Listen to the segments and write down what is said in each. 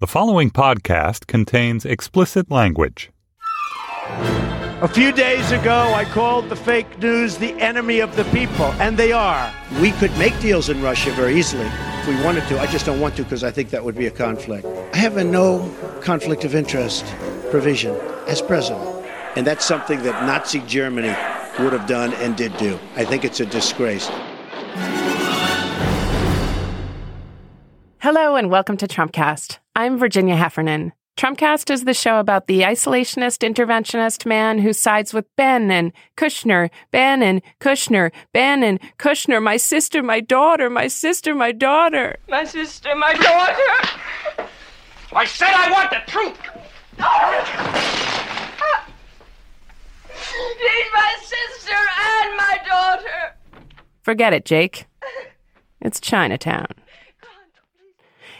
The following podcast contains explicit language. A few days ago, I called the fake news the enemy of the people, and they are. We could make deals in Russia very easily if we wanted to. I just don't want to because I think that would be a conflict. I have a no conflict of interest provision as president, and that's something that Nazi Germany would have done and did do. I think it's a disgrace. Hello and welcome to Trumpcast. I'm Virginia Heffernan. Trumpcast is the show about the isolationist interventionist man who sides with Bannon, Kushner, Bannon, Kushner, Bannon, Kushner, my sister, my daughter, my sister, my daughter, my sister, my daughter. I said I want the truth. Need my sister and my daughter. Forget it, Jake. It's Chinatown.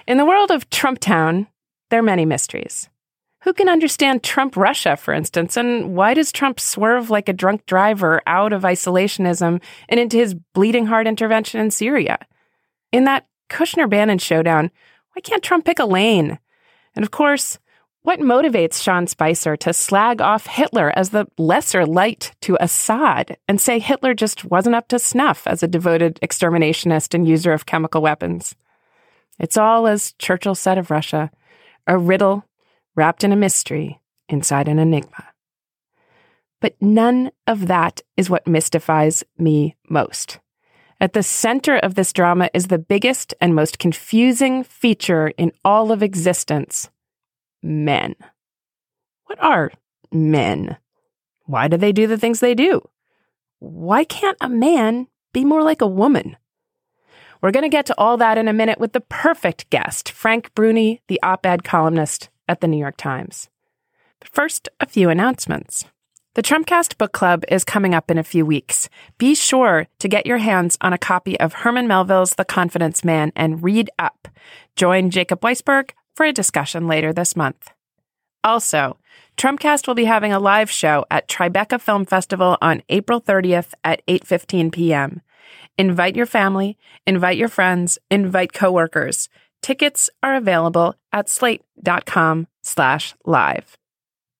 In the world of Trump Town, there are many mysteries. Who can understand Trump Russia, for instance, and why does Trump swerve like a drunk driver out of isolationism and into his bleeding heart intervention in Syria? In that Kushner Bannon showdown, why can't Trump pick a lane? And of course, what motivates Sean Spicer to slag off Hitler as the lesser light to Assad and say Hitler just wasn't up to snuff as a devoted exterminationist and user of chemical weapons? It's all, as Churchill said of Russia, a riddle wrapped in a mystery inside an enigma. But none of that is what mystifies me most. At the center of this drama is the biggest and most confusing feature in all of existence men. What are men? Why do they do the things they do? Why can't a man be more like a woman? We're going to get to all that in a minute with the perfect guest, Frank Bruni, the op ed columnist at the New York Times. But first, a few announcements. The Trumpcast Book Club is coming up in a few weeks. Be sure to get your hands on a copy of Herman Melville's The Confidence Man and read up. Join Jacob Weisberg for a discussion later this month. Also, Trumpcast will be having a live show at Tribeca Film Festival on April 30th at 8:15 p.m. Invite your family, invite your friends, invite coworkers. Tickets are available at slate.com slash live.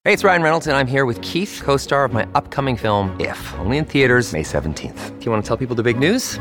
Hey, it's Ryan Reynolds, and I'm here with Keith, co-star of my upcoming film, If, only in theaters May 17th. Do you want to tell people the big news?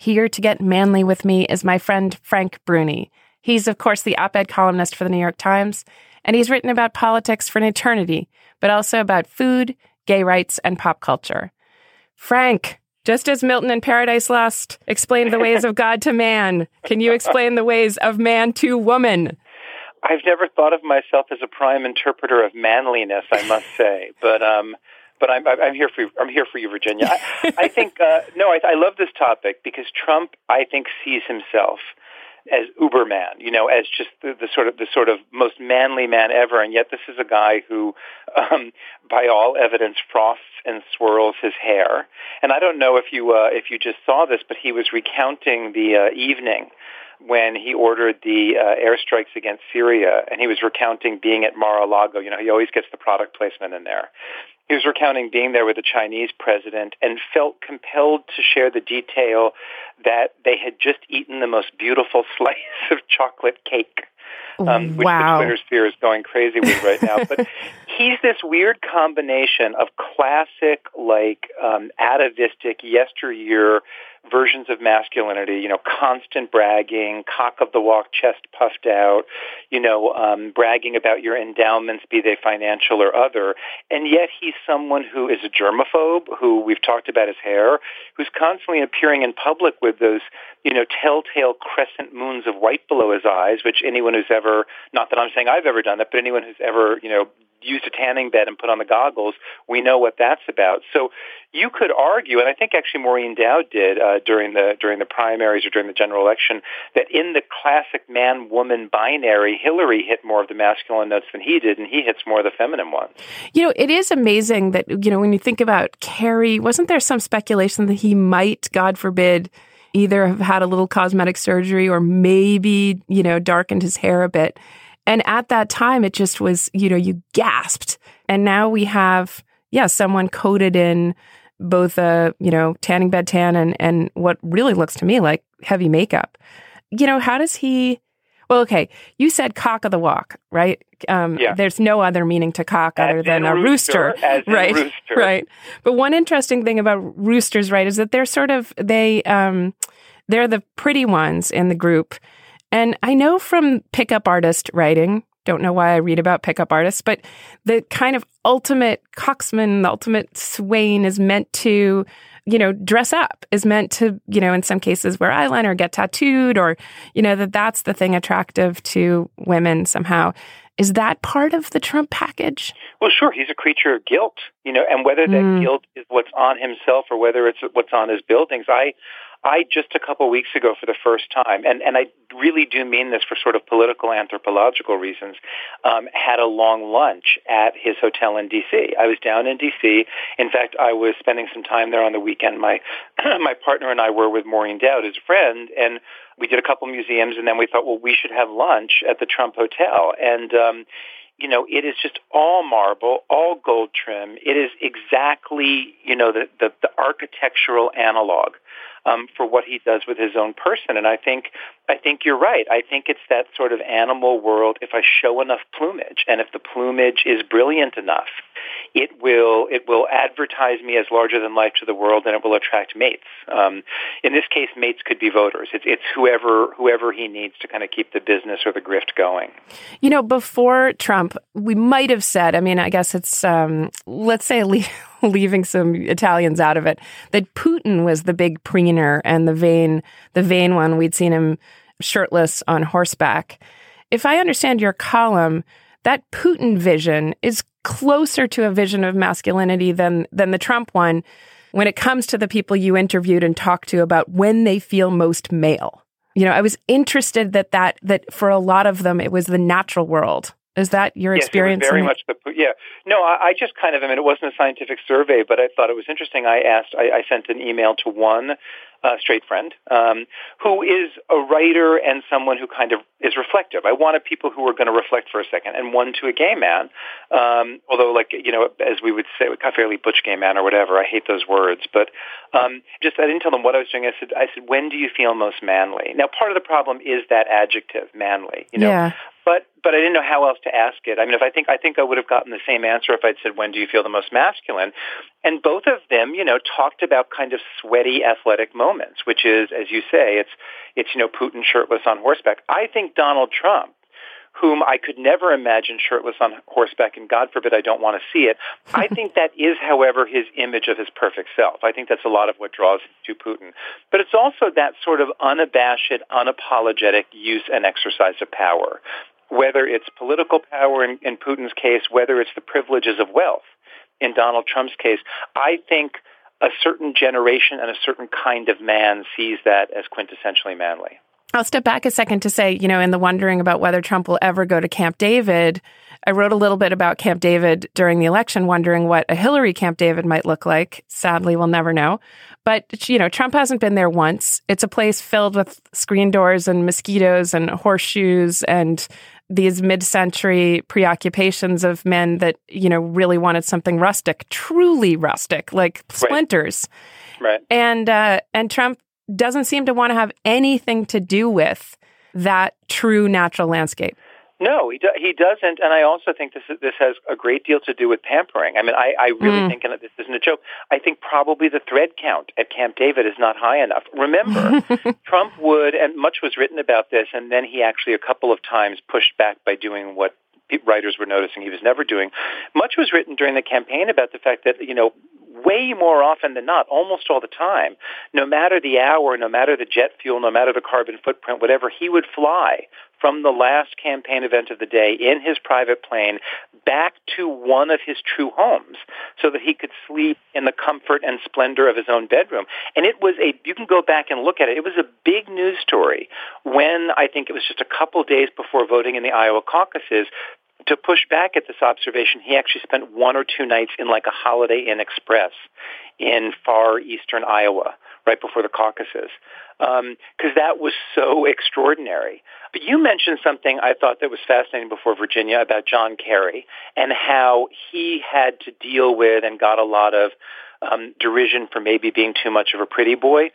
Here to get manly with me is my friend Frank Bruni. He's, of course, the op ed columnist for the New York Times, and he's written about politics for an eternity, but also about food, gay rights, and pop culture. Frank, just as Milton in Paradise Lost explained the ways of God to man, can you explain the ways of man to woman? I've never thought of myself as a prime interpreter of manliness, I must say, but um, but I'm I'm here for I'm here for you, Virginia. I, I think uh, no, I, I love this topic because Trump, I think, sees himself as Uberman, you know, as just the, the sort of the sort of most manly man ever, and yet this is a guy who, um, by all evidence, frosts and swirls his hair. And I don't know if you uh, if you just saw this, but he was recounting the uh, evening when he ordered the uh, airstrikes against Syria, and he was recounting being at Mar-a-Lago. You know, he always gets the product placement in there. He was recounting being there with the Chinese president and felt compelled to share the detail that they had just eaten the most beautiful slice of chocolate cake. Um, which wow. the Twitter sphere is going crazy with right now. But he's this weird combination of classic, like um, atavistic, yesteryear versions of masculinity, you know, constant bragging, cock of the walk, chest puffed out, you know, um, bragging about your endowments, be they financial or other. And yet he's someone who is a germaphobe, who we've talked about his hair, who's constantly appearing in public with those, you know, telltale crescent moons of white below his eyes, which anyone who's ever, not that I'm saying I've ever done that, but anyone who's ever, you know, used a tanning bed and put on the goggles, we know what that's about. So you could argue, and I think actually Maureen Dowd did uh, during the during the primaries or during the general election, that in the classic man-woman binary, Hillary hit more of the masculine notes than he did, and he hits more of the feminine ones. You know, it is amazing that you know when you think about Kerry, wasn't there some speculation that he might, God forbid, either have had a little cosmetic surgery or maybe you know darkened his hair a bit? And at that time, it just was, you know, you gasped. And now we have, yeah, someone coated in both a, you know, tanning bed tan and, and what really looks to me like heavy makeup. You know, how does he, well, okay, you said cock of the walk, right? Um, yeah. There's no other meaning to cock as other than a rooster, rooster, right? Rooster. Right. But one interesting thing about roosters, right, is that they're sort of they um, they're the pretty ones in the group, and I know from pickup artist writing, don't know why I read about pickup artists, but the kind of ultimate coxman, the ultimate swain is meant to, you know, dress up, is meant to, you know, in some cases wear eyeliner, get tattooed, or, you know, that that's the thing attractive to women somehow. Is that part of the Trump package? Well, sure. He's a creature of gilt, you know, and whether that Mm. gilt is what's on himself or whether it's what's on his buildings, I, I just a couple weeks ago for the first time, and, and I really do mean this for sort of political anthropological reasons, um, had a long lunch at his hotel in D.C. I was down in D.C. In fact, I was spending some time there on the weekend. My my partner and I were with Maureen Dowd, his friend, and we did a couple museums, and then we thought, well, we should have lunch at the Trump Hotel, and. Um, you know, it is just all marble, all gold trim. It is exactly, you know, the, the, the architectural analog um, for what he does with his own person. And I think, I think you're right. I think it's that sort of animal world. If I show enough plumage, and if the plumage is brilliant enough, it will it will advertise me as larger than life to the world, and it will attract mates. Um, in this case, mates could be voters. It's, it's whoever whoever he needs to kind of keep the business or the grift going. You know, before Trump, we might have said, I mean, I guess it's, um, let's say, le- leaving some Italians out of it, that Putin was the big preener and the vain, the vain one. We'd seen him shirtless on horseback. If I understand your column, that Putin vision is closer to a vision of masculinity than than the Trump one when it comes to the people you interviewed and talked to about when they feel most male. You know, I was interested that that that for a lot of them it was the natural world. Is that your yes, experience? Was very much the yeah. No, I, I just kind of. I mean, it wasn't a scientific survey, but I thought it was interesting. I asked. I, I sent an email to one uh, straight friend um, who is a writer and someone who kind of is reflective. I wanted people who were going to reflect for a second, and one to a gay man. Um, although, like you know, as we would say, a fairly butch gay man or whatever. I hate those words, but um, just I didn't tell them what I was doing. I said, I said, when do you feel most manly? Now, part of the problem is that adjective, manly. You know, Yeah. But but I didn't know how else to ask it. I mean, if I think I think I would have gotten the same answer if I'd said, "When do you feel the most masculine?" And both of them, you know, talked about kind of sweaty athletic moments, which is, as you say, it's it's you know Putin shirtless on horseback. I think Donald Trump whom I could never imagine shirtless on horseback, and God forbid I don't want to see it. I think that is, however, his image of his perfect self. I think that's a lot of what draws to Putin. But it's also that sort of unabashed, unapologetic use and exercise of power. Whether it's political power in, in Putin's case, whether it's the privileges of wealth in Donald Trump's case, I think a certain generation and a certain kind of man sees that as quintessentially manly. I'll step back a second to say, you know, in the wondering about whether Trump will ever go to Camp David, I wrote a little bit about Camp David during the election, wondering what a Hillary Camp David might look like. Sadly, we'll never know. But, you know, Trump hasn't been there once. It's a place filled with screen doors and mosquitoes and horseshoes and these mid-century preoccupations of men that, you know, really wanted something rustic, truly rustic, like splinters. Right. right. And uh, and Trump doesn't seem to want to have anything to do with that true natural landscape. No, he do, he doesn't, and I also think this is, this has a great deal to do with pampering. I mean, I, I really mm. think, and this isn't a joke. I think probably the thread count at Camp David is not high enough. Remember, Trump would, and much was written about this, and then he actually a couple of times pushed back by doing what writers were noticing he was never doing. Much was written during the campaign about the fact that you know way more often than not, almost all the time, no matter the hour, no matter the jet fuel, no matter the carbon footprint, whatever, he would fly from the last campaign event of the day in his private plane back to one of his true homes so that he could sleep in the comfort and splendor of his own bedroom. And it was a, you can go back and look at it, it was a big news story when I think it was just a couple days before voting in the Iowa caucuses to push back at this observation, he actually spent one or two nights in like a Holiday Inn Express in far eastern Iowa right before the caucuses because um, that was so extraordinary. But you mentioned something I thought that was fascinating before Virginia about John Kerry and how he had to deal with and got a lot of um, derision for maybe being too much of a pretty boy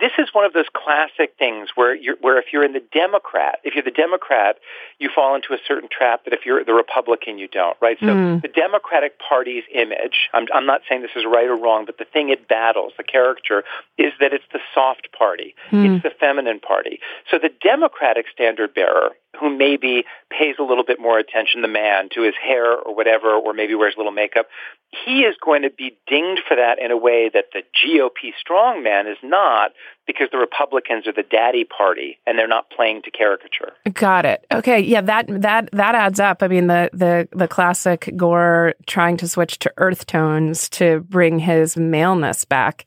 this is one of those classic things where you're, where if you're in the Democrat, if you're the Democrat, you fall into a certain trap that if you're the Republican, you don't, right? So mm. the Democratic Party's image, I'm, I'm not saying this is right or wrong, but the thing it battles, the caricature, is that it's the soft party. Mm. It's the feminine party. So the Democratic standard bearer who maybe pays a little bit more attention, the man, to his hair or whatever, or maybe wears a little makeup, he is going to be dinged for that in a way that the GOP strongman is not because the Republicans are the daddy party and they're not playing to caricature. Got it. Okay, yeah, that that that adds up. I mean, the the the classic Gore trying to switch to earth tones to bring his maleness back.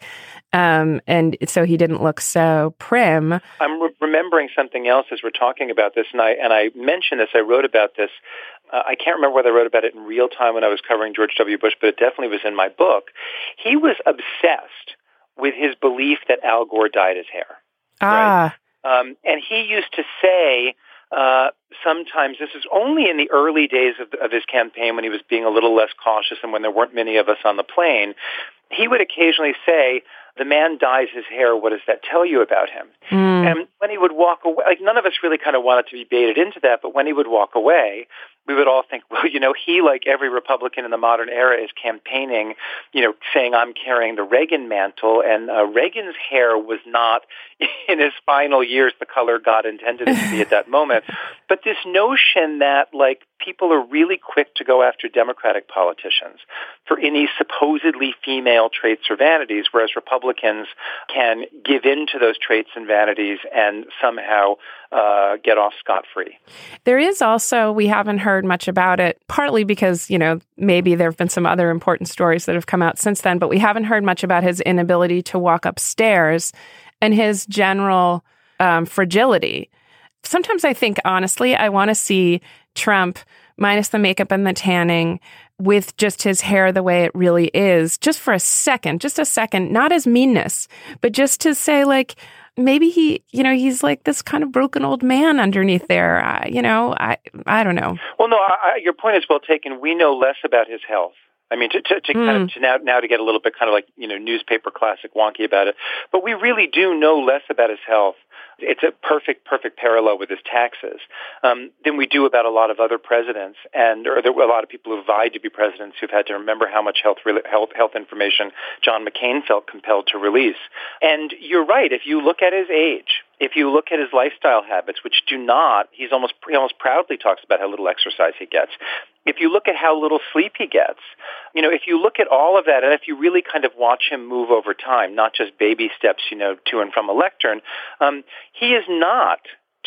Um, and so he didn't look so prim. I'm re- remembering something else as we're talking about this, and I and I mentioned this. I wrote about this. Uh, I can't remember whether I wrote about it in real time when I was covering George W. Bush, but it definitely was in my book. He was obsessed with his belief that Al Gore dyed his hair. Ah. Right? Um, and he used to say uh, sometimes this is only in the early days of, of his campaign when he was being a little less cautious and when there weren't many of us on the plane. He would occasionally say, the man dyes his hair. What does that tell you about him? Mm. And when he would walk away, like none of us really kind of wanted to be baited into that, but when he would walk away, we would all think, well, you know, he, like every Republican in the modern era, is campaigning, you know, saying I'm carrying the Reagan mantle, and uh, Reagan's hair was not, in his final years, the color God intended it to be at that moment. But this notion that, like, people are really quick to go after Democratic politicians for any supposedly female traits or vanities, whereas Republicans can give in to those traits and vanities and somehow uh, get off scot free. There is also, we haven't heard much about it, partly because, you know, maybe there have been some other important stories that have come out since then, but we haven't heard much about his inability to walk upstairs and his general um, fragility. Sometimes I think, honestly, I want to see Trump minus the makeup and the tanning with just his hair the way it really is, just for a second, just a second, not as meanness, but just to say, like, maybe he, you know, he's like this kind of broken old man underneath there. I, you know, I, I don't know. Well, no, I, your point is well taken. We know less about his health. I mean, to, to, to mm. kind of hmm. to now now to get a little bit kind of like you know newspaper classic wonky about it, but we really do know less about his health it's a perfect, perfect parallel with his taxes um, than we do about a lot of other presidents, and or there were a lot of people who vied to be presidents who've had to remember how much health health health information John McCain felt compelled to release. And you're right. If you look at his age, if you look at his lifestyle habits, which do not, he's almost he almost proudly talks about how little exercise he gets. If you look at how little sleep he gets, you know, if you look at all of that, and if you really kind of watch him move over time, not just baby steps, you know, to and from a lectern, um, he is not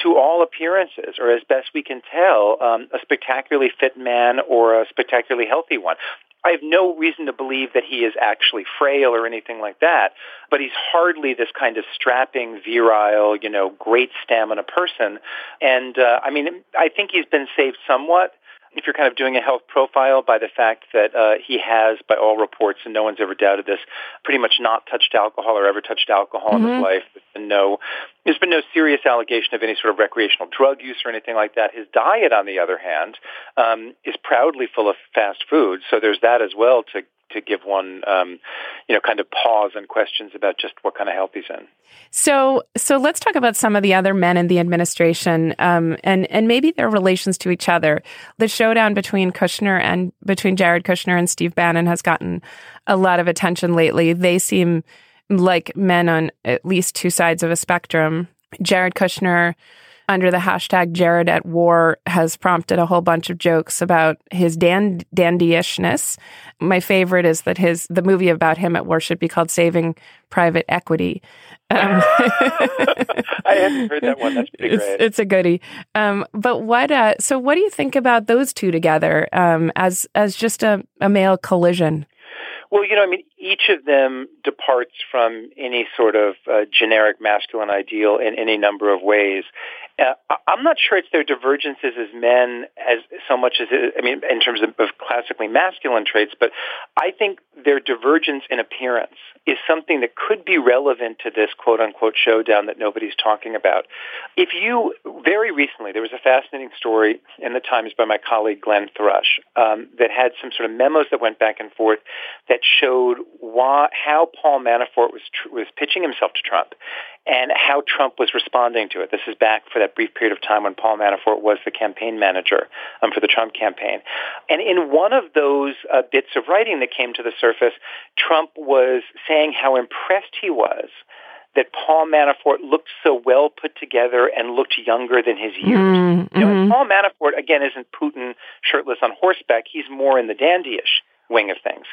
to all appearances, or as best we can tell, um, a spectacularly fit man or a spectacularly healthy one. I have no reason to believe that he is actually frail or anything like that, but he's hardly this kind of strapping, virile, you know, great stamina person. And uh, I mean, I think he's been saved somewhat if you're kind of doing a health profile by the fact that uh, he has, by all reports, and no one's ever doubted this, pretty much not touched alcohol or ever touched alcohol mm-hmm. in his mm-hmm. life. There's been no, there's been no serious allegation of any sort of recreational drug use or anything like that. His diet, on the other hand, um, is proudly full of fast food, so there's that as well to to give one, um, you know, kind of pause and questions about just what kind of help he's in. So, so let's talk about some of the other men in the administration, um, and and maybe their relations to each other. The showdown between Kushner and between Jared Kushner and Steve Bannon has gotten a lot of attention lately. They seem like men on at least two sides of a spectrum. Jared Kushner under the hashtag Jared at War has prompted a whole bunch of jokes about his dan- dandyishness. My favorite is that his the movie about him at war should be called Saving Private Equity. Um, I haven't heard that one. That's pretty it's, great. It's a goodie. Um, but what? Uh, so, what do you think about those two together um, as as just a, a male collision? Well, you know, I mean, each of them departs from any sort of uh, generic masculine ideal in any number of ways. Uh, I'm not sure it's their divergences as men as so much as it, I mean, in terms of, of classically masculine traits, but I think their divergence in appearance is something that could be relevant to this quote unquote showdown that nobody's talking about. If you, very recently, there was a fascinating story in the Times by my colleague Glenn Thrush um, that had some sort of memos that went back and forth that showed why, how Paul Manafort was, tr- was pitching himself to Trump and how Trump was responding to it. This is back for that brief period of time when Paul Manafort was the campaign manager um, for the Trump campaign. And in one of those uh, bits of writing that came to the surface, Trump was saying how impressed he was that Paul Manafort looked so well put together and looked younger than his years. Mm-hmm. You know, mm-hmm. Paul Manafort, again, isn't Putin shirtless on horseback. He's more in the dandyish wing of things.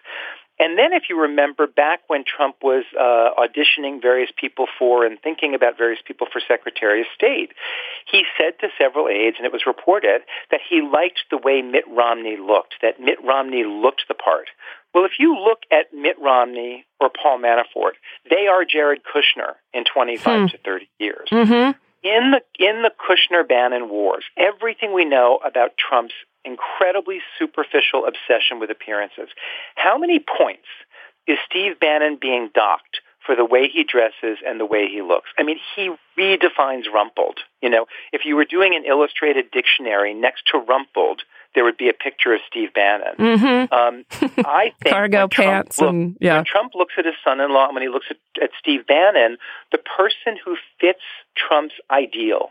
And then, if you remember, back when Trump was uh, auditioning various people for and thinking about various people for Secretary of State, he said to several aides, and it was reported, that he liked the way Mitt Romney looked, that Mitt Romney looked the part. Well, if you look at Mitt Romney or Paul Manafort, they are Jared Kushner in 25 hmm. to 30 years. Mm-hmm. In the in the Kushner Bannon wars, everything we know about Trump's incredibly superficial obsession with appearances. How many points is Steve Bannon being docked for the way he dresses and the way he looks? I mean, he redefines rumpled. You know, if you were doing an illustrated dictionary next to rumpled, there would be a picture of Steve Bannon. Mm-hmm. Um, I think cargo pants look, and yeah. When Trump looks at his son-in-law, and when he looks at, at Steve Bannon, the person who fits Trump's ideal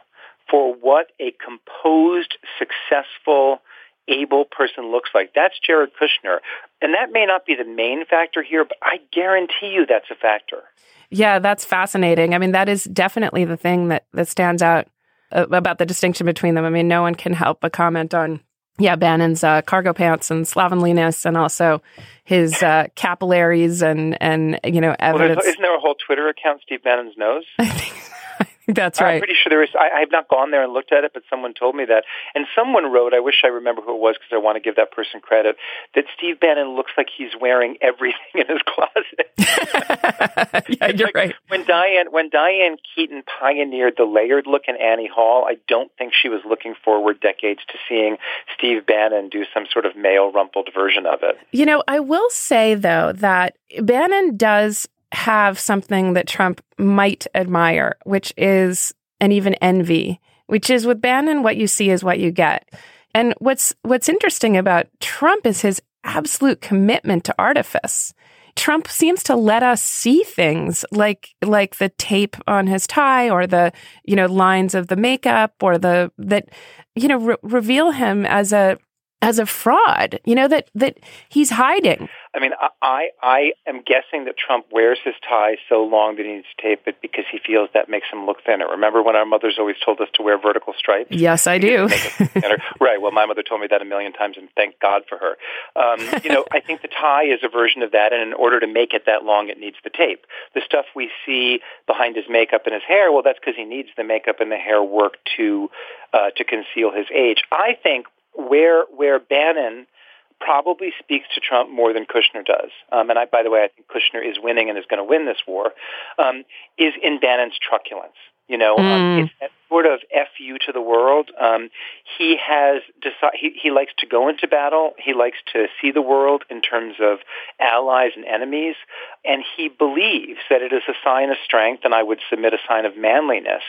for what a composed, successful, able person looks like. That's Jared Kushner. And that may not be the main factor here, but I guarantee you that's a factor. Yeah, that's fascinating. I mean, that is definitely the thing that, that stands out uh, about the distinction between them. I mean, no one can help but comment on, yeah, Bannon's uh, cargo pants and slovenliness and also his uh, capillaries and, and, you know, evidence. Well, isn't there a whole Twitter account, Steve Bannon's nose? I think That's right. I'm pretty sure there is. I, I have not gone there and looked at it, but someone told me that. And someone wrote, I wish I remember who it was because I want to give that person credit, that Steve Bannon looks like he's wearing everything in his closet. yeah, you're like right. When Diane, when Diane Keaton pioneered the layered look in Annie Hall, I don't think she was looking forward decades to seeing Steve Bannon do some sort of male rumpled version of it. You know, I will say, though, that Bannon does have something that Trump might admire, which is and even envy, which is with Bannon, what you see is what you get. And what's what's interesting about Trump is his absolute commitment to artifice. Trump seems to let us see things like like the tape on his tie or the you know lines of the makeup or the that you know re- reveal him as a as a fraud, you know, that, that he's hiding. I mean, I, I am guessing that Trump wears his tie so long that he needs to tape it because he feels that makes him look thinner. Remember when our mothers always told us to wear vertical stripes? Yes, I do. right. Well, my mother told me that a million times, and thank God for her. Um, you know, I think the tie is a version of that, and in order to make it that long, it needs the tape. The stuff we see behind his makeup and his hair, well, that's because he needs the makeup and the hair work to uh, to conceal his age. I think where where Bannon probably speaks to Trump more than Kushner does, um, and I, by the way, I think Kushner is winning and is going to win this war, um, is in Bannon's truculence. You know, mm. um, hmm. it's that sort of fu to the world. Um, he has decided he, he likes to go into battle. He likes to see the world in terms of allies and enemies, and he believes that it is a sign of strength, and I would submit a sign of manliness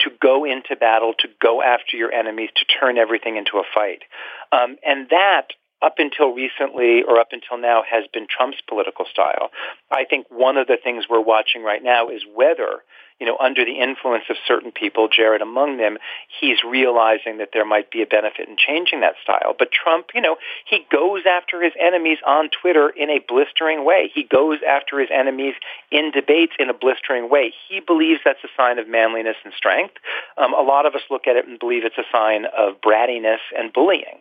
to go into battle, to go after your enemies, to turn everything into a fight, um, and that up until recently or up until now has been Trump's political style. I think one of the things we're watching right now is whether you know, under the influence of certain people, Jared among them, he's realizing that there might be a benefit in changing that style. But Trump, you know, he goes after his enemies on Twitter in a blistering way. He goes after his enemies in debates in a blistering way. He believes that's a sign of manliness and strength. Um, a lot of us look at it and believe it's a sign of brattiness and bullying.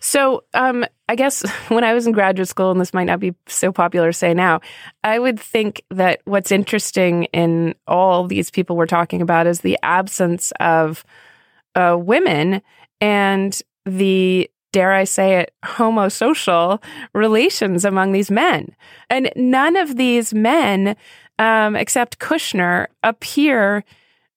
So, um, I guess when I was in graduate school, and this might not be so popular to say now, I would think that what's interesting in all these people we're talking about is the absence of uh, women and the dare I say it, homosocial relations among these men. And none of these men, um, except Kushner, appear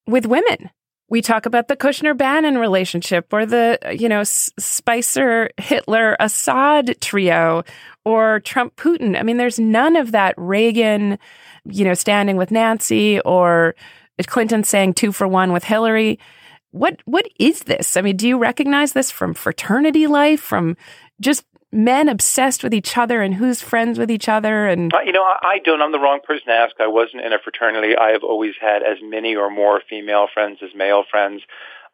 with women we talk about the Kushner Bannon relationship or the, you know, Spicer Hitler Assad trio or Trump Putin. I mean, there's none of that Reagan, you know, standing with Nancy or Clinton saying two for one with Hillary. What what is this? I mean, do you recognize this from fraternity life, from just men obsessed with each other and who's friends with each other and uh, you know I, I don't. I'm the wrong person to ask. I wasn't in a fraternity. I have always had as many or more female friends as male friends.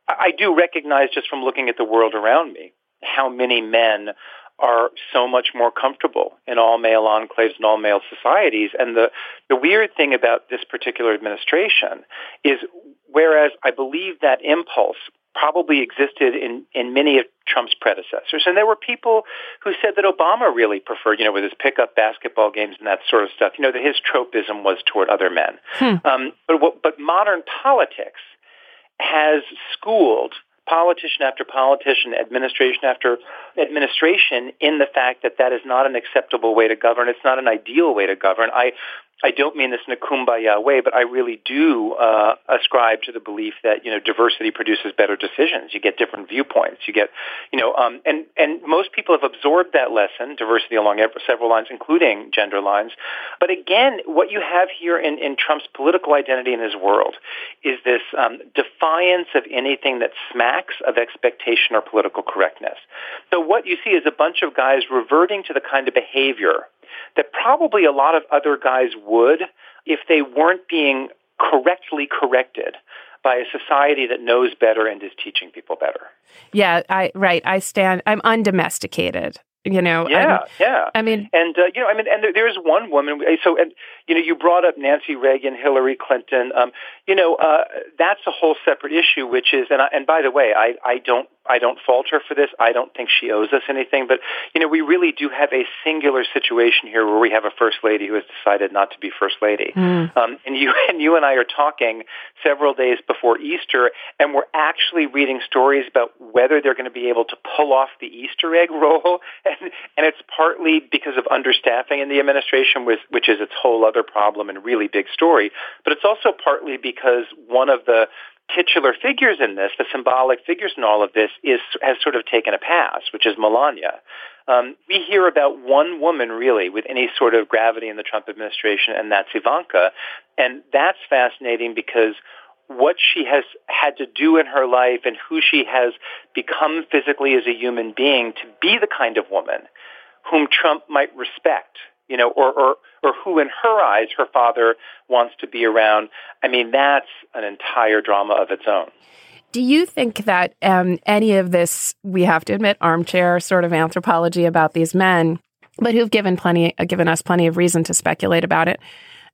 I, I do recognize just from looking at the world around me how many men are so much more comfortable in all male enclaves and all male societies. And the, the weird thing about this particular administration is whereas I believe that impulse probably existed in, in many of Trump's predecessors. And there were people who said that Obama really preferred, you know, with his pickup basketball games and that sort of stuff, you know, that his tropism was toward other men. Hmm. Um, but, but modern politics has schooled politician after politician, administration after administration in the fact that that is not an acceptable way to govern. It's not an ideal way to govern. I I don't mean this in a kumbaya way, but I really do uh, ascribe to the belief that you know diversity produces better decisions. You get different viewpoints. You get, you know, um, and and most people have absorbed that lesson, diversity along several lines, including gender lines. But again, what you have here in, in Trump's political identity in his world is this um, defiance of anything that smacks of expectation or political correctness. So what you see is a bunch of guys reverting to the kind of behavior that probably a lot of other guys would if they weren't being correctly corrected by a society that knows better and is teaching people better. Yeah, I right. I stand. I'm undomesticated. You know. Yeah, I'm, yeah. I mean, and uh, you know, I mean, and there, there's one woman. So, and you know, you brought up Nancy Reagan, Hillary Clinton. Um, you know, uh, that's a whole separate issue. Which is, and I, and by the way, I I don't I don't fault her for this. I don't think she owes us anything. But, you know, we really do have a singular situation here where we have a first lady who has decided not to be first lady. Mm. Um, and you and you and I are talking several days before Easter, and we're actually reading stories about whether they're going to be able to pull off the Easter egg roll. And, and it's partly because of understaffing in the administration, which, which is its whole other problem and really big story. But it's also partly because one of the titular figures in this, the symbolic figures in all of this, is has sort of taken a pass, which is Melania. Um, we hear about one woman really with any sort of gravity in the Trump administration, and that's Ivanka. And that's fascinating because what she has had to do in her life and who she has become physically as a human being to be the kind of woman whom Trump might respect you know, or, or, or who in her eyes her father wants to be around. I mean, that's an entire drama of its own. Do you think that um, any of this, we have to admit, armchair sort of anthropology about these men, but who've given plenty, uh, given us plenty of reason to speculate about it?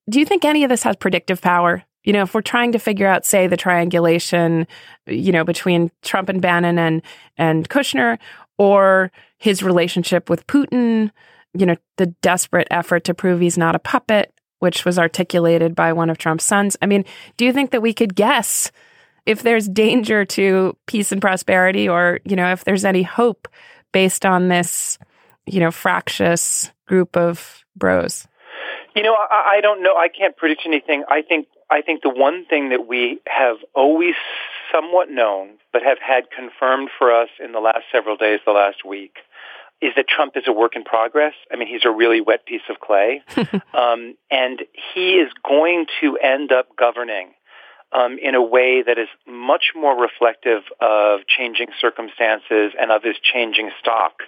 Do you think any of this has predictive power? You know, if we're trying to figure out, say, the triangulation, you know, between Trump and Bannon and and Kushner, or his relationship with Putin, you know, the desperate effort to prove he's not a puppet, which was articulated by one of Trump's sons. I mean, do you think that we could guess if there's danger to peace and prosperity or, you know, if there's any hope based on this, you know, fractious group of bros? You know, I, I don't know. I can't predict anything. I think I think the one thing that we have always somewhat known, but have had confirmed for us in the last several days, the last week, is that Trump is a work in progress. I mean, he's a really wet piece of clay, um, and he is going to end up governing um, in a way that is much more reflective of changing circumstances and of his changing stock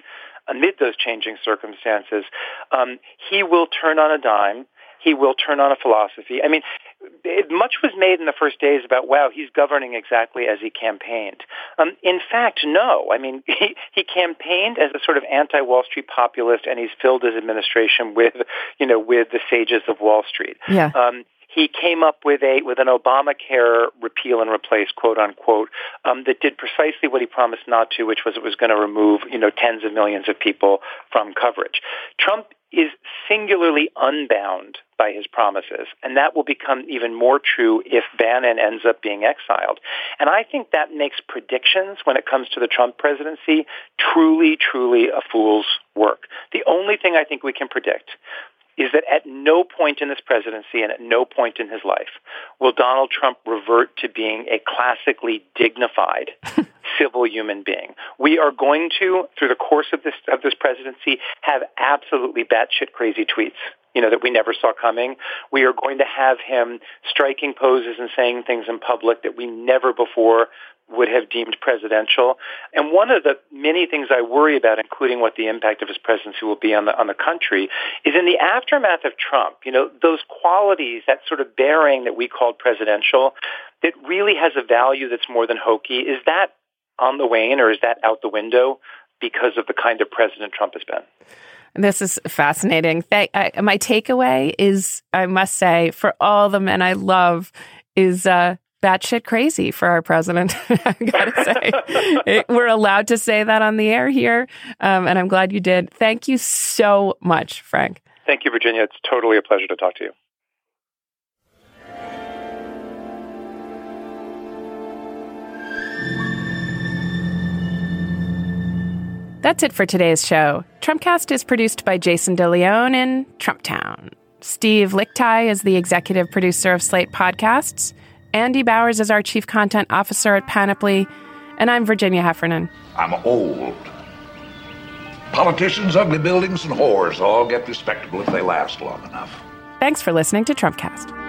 amid those changing circumstances. Um, he will turn on a dime. He will turn on a philosophy. I mean, it, much was made in the first days about, wow, he's governing exactly as he campaigned. Um, in fact, no. I mean, he, he campaigned as a sort of anti-Wall Street populist, and he's filled his administration with, you know, with the sages of Wall Street. Yeah. Um, he came up with a with an Obamacare repeal and replace, quote unquote, um, that did precisely what he promised not to, which was it was going to remove you know tens of millions of people from coverage. Trump is singularly unbound by his promises, and that will become even more true if Bannon ends up being exiled. And I think that makes predictions when it comes to the Trump presidency truly, truly a fool's work. The only thing I think we can predict is that at no point in this presidency and at no point in his life will Donald Trump revert to being a classically dignified civil human being. We are going to, through the course of this of this presidency, have absolutely batshit crazy tweets. You know that we never saw coming. We are going to have him striking poses and saying things in public that we never before would have deemed presidential. And one of the many things I worry about, including what the impact of his presidency will be on the on the country, is in the aftermath of Trump. You know, those qualities, that sort of bearing that we called presidential, that really has a value that's more than hokey. Is that on the wane, or is that out the window because of the kind of president Trump has been? This is fascinating. Th- I, my takeaway is, I must say, for all the men I love, is uh, batshit crazy for our president. I gotta say, it, we're allowed to say that on the air here, um, and I'm glad you did. Thank you so much, Frank. Thank you, Virginia. It's totally a pleasure to talk to you. That's it for today's show. Trumpcast is produced by Jason DeLeon in Trumptown. Steve Lickteig is the executive producer of Slate Podcasts. Andy Bowers is our chief content officer at Panoply. And I'm Virginia Heffernan. I'm old. Politicians, ugly buildings, and whores all get respectable if they last long enough. Thanks for listening to Trumpcast.